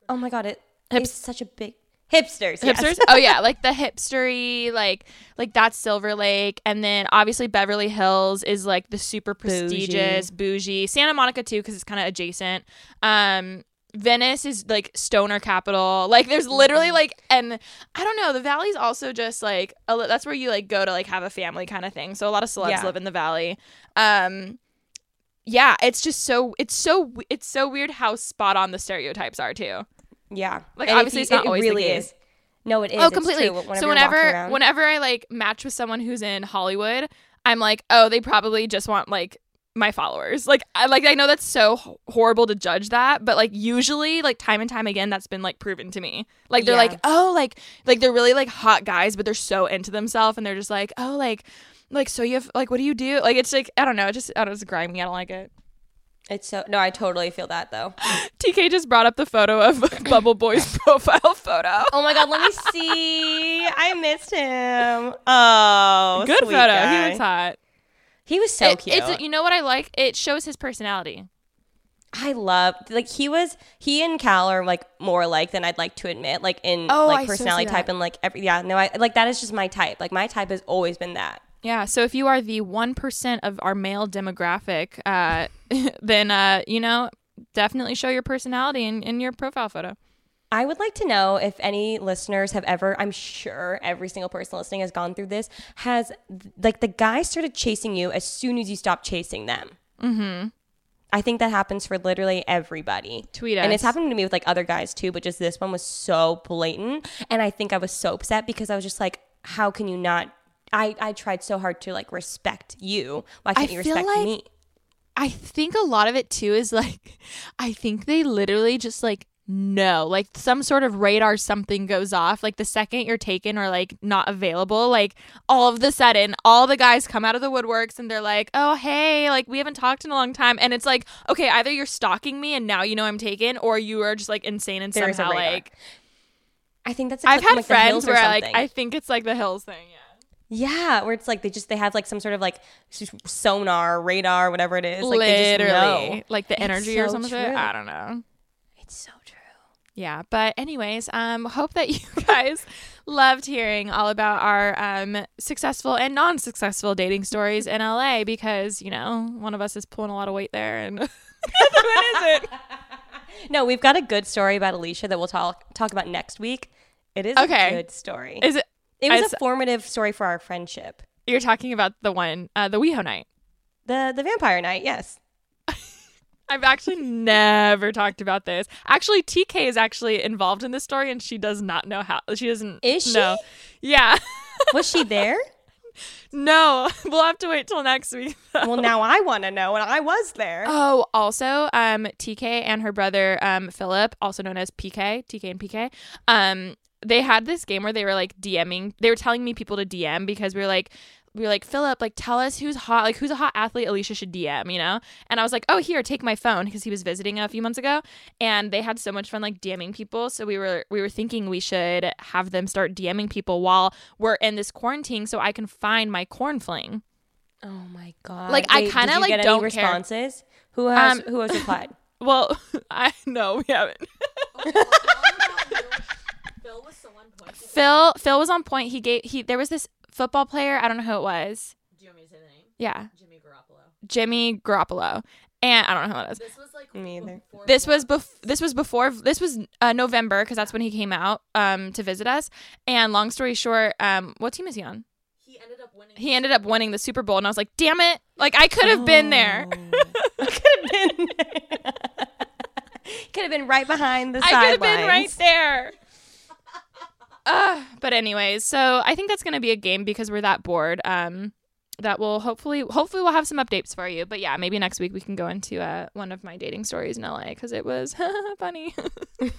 C: Oh my god, it it's such a big hipsters. yes.
B: hipsters oh yeah like the hipstery like like that's silver lake and then obviously beverly hills is like the super prestigious bougie, santa monica too because it's kind of adjacent um venice is like stoner capital like there's literally like and i don't know the valley's also just like a, that's where you like go to like have a family kind of thing so a lot of celebs
C: Yeah.
B: live in the valley um yeah it's just so it's so it's so weird how spot on the stereotypes are too
C: yeah.
B: Like,
C: And
B: obviously
C: you-
B: it's not
C: it
B: always
C: really is. No, it is.
B: Oh, completely.
C: whenever
B: so whenever whenever I like match with someone who's in Hollywood, I'm like, oh, they probably just want like my followers. Like I like I know that's so horrible to judge that, but like usually like time and time again that's been like proven to me. Like they're
C: Yeah.
B: like, "Oh, like like they're really like hot guys, but they're so into themselves and they're just like, "Oh, like like so you have like what do you do?" Like it's like I don't know, it just I don't know, it's grimy. I don't like it.
C: it's so no, I totally feel that though.
B: TK just brought up the photo of Bumble Boy's profile photo.
C: Oh my god, let me see. I missed him. Oh,
B: Good photo.
C: guy.
B: He looks hot.
C: He was so
B: It-
C: cute.
B: It's you know what I like? It shows his personality.
C: I love like he was he and Cal are like more like than I'd like to admit like in
B: Oh,
C: like
B: I so
C: personality type and like every yeah no I like that is just my type like my type has always been that
B: Yeah. So if you are the one percent of our male demographic, uh, then uh, you know, definitely show your personality in, in your profile photo.
C: I would like to know if any listeners have ever, I'm sure every single person listening has gone through this, has like the guy started chasing you as soon as you stopped chasing them. Mm-hmm. I think that happens for literally everybody.
B: Tweet us.
C: And it's happened to me with like other guys too, but just this one was so blatant. And I think I was so upset because I was just like, how can you not? I, I tried so hard to like respect you. Why can't you
B: feel
C: respect
B: like-
C: me?
B: I think a lot of it too is like, I think they literally just like know, like some sort of radar something goes off. Like the second you're taken or like not available, like all of the sudden, all the guys come out of the woodworks and they're like, oh, hey, like we haven't talked in a long time. And it's like, okay, either you're stalking me and now you know I'm taken, or you are just like insane and
C: There's
B: somehow like.
C: I think that's a
B: I've had
C: like,
B: friends where like. I think it's like the hills thing. Yeah.
C: Yeah, where it's like they just they have like some sort of like sonar, radar, whatever it is. Like they just
B: Literally,
C: know.
B: like the energy or something.
C: true.
B: I don't know.
C: It's so.
B: Yeah, but anyways, um, hope that you guys loved hearing all about our um successful and non-successful dating stories in LA because you know one of us is pulling a lot of weight there, and the other one isn't.
C: No, we've got a good story about Alisha that we'll talk talk about next week. It is
B: Okay.
C: a good story.
B: Is it?
C: it was a formative story for our friendship.
B: You're talking about the one, uh, the WeHo night.
C: The the vampire night, yes.
B: I've actually never talked about this. Actually, TK is actually involved in this story, and she does not know how. She doesn't.
C: Is she?
B: know. Yeah.
C: Was she there?
B: No, we'll have to wait till next week.
C: well, now I want to know, and I was there.
B: Oh, also, um, TK and her brother, um, Philip, also known as PK, TK and PK, um, they had this game where they were like DMing. They were telling me people to DM because we were like, we were like, Philip, like, tell us who's hot, like, who's a hot athlete Alisha should DM, you know? And I was like, oh, here, take my phone because he was visiting a few months ago, and they had so much fun like DMing people. So we were we were thinking we should have them start DMing people while we're in this quarantine, so I can find my quaranfling.
C: Oh my god!
B: Like, I kinda, like,
C: get
B: don't care.
C: responses. Who has
B: Um,
C: who has replied?
B: Well, I know we haven't.
A: Phil was on point.
B: Phil Phil was on point. He gave he there was this football player. I don't know who it was.
A: Do you want me to say the name?
B: Yeah,
A: Jimmy Garoppolo.
B: Jimmy Garoppolo. And I don't know who it is.
A: This was like
C: Me either.
A: before
B: This was bef- this was before this was uh, November because that's when he came out um to visit us. And long story short, um what team is he on?
A: he ended up winning.
B: He ended up winning the Super Bowl, and I was like, damn it! Like I could have been there.
C: I could have been. could have been right behind the
B: I could have been right there. Uh, but anyways, so I think that's gonna be a game because we're that bored. Um, that will hopefully hopefully we'll have some updates for you. But yeah, maybe next week we can go into uh, one of my dating stories in LA because it was funny.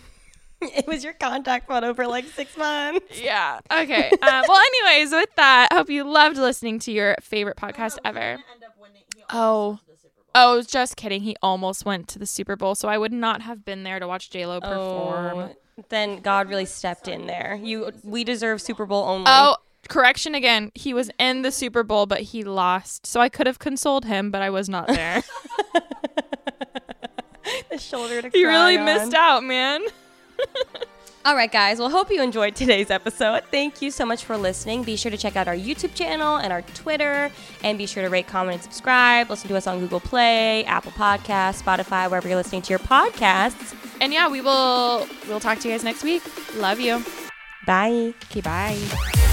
C: It was your contact photo for like six months.
B: yeah. Okay. Uh, well, anyways, with that, I hope you loved listening to your favorite podcast ever.
A: End up winning. He
B: Oh.
A: almost went to the Super Bowl.
B: Oh, just kidding. He almost went to the Super Bowl, so I would not have been there to watch J Lo perform.
C: Oh, then God really stepped in there. You, we deserve Super Bowl only.
B: Oh, correction again. He was in the Super Bowl, but he lost. So I could have consoled him, but I was not there.
C: the shoulder to
B: he
C: cry
B: really
C: on.
B: missed out, man.
C: All right, guys. Well, hope you enjoyed today's episode. Thank you so much for listening. Be sure to check out our YouTube channel and our Twitter, and be sure to rate, comment, and subscribe. Listen to us on Google Play, Apple Podcasts, Spotify, wherever you're listening to your podcasts.
B: And yeah, we will we'll talk to you guys next week. Love you.
C: Bye.
B: Okay, bye.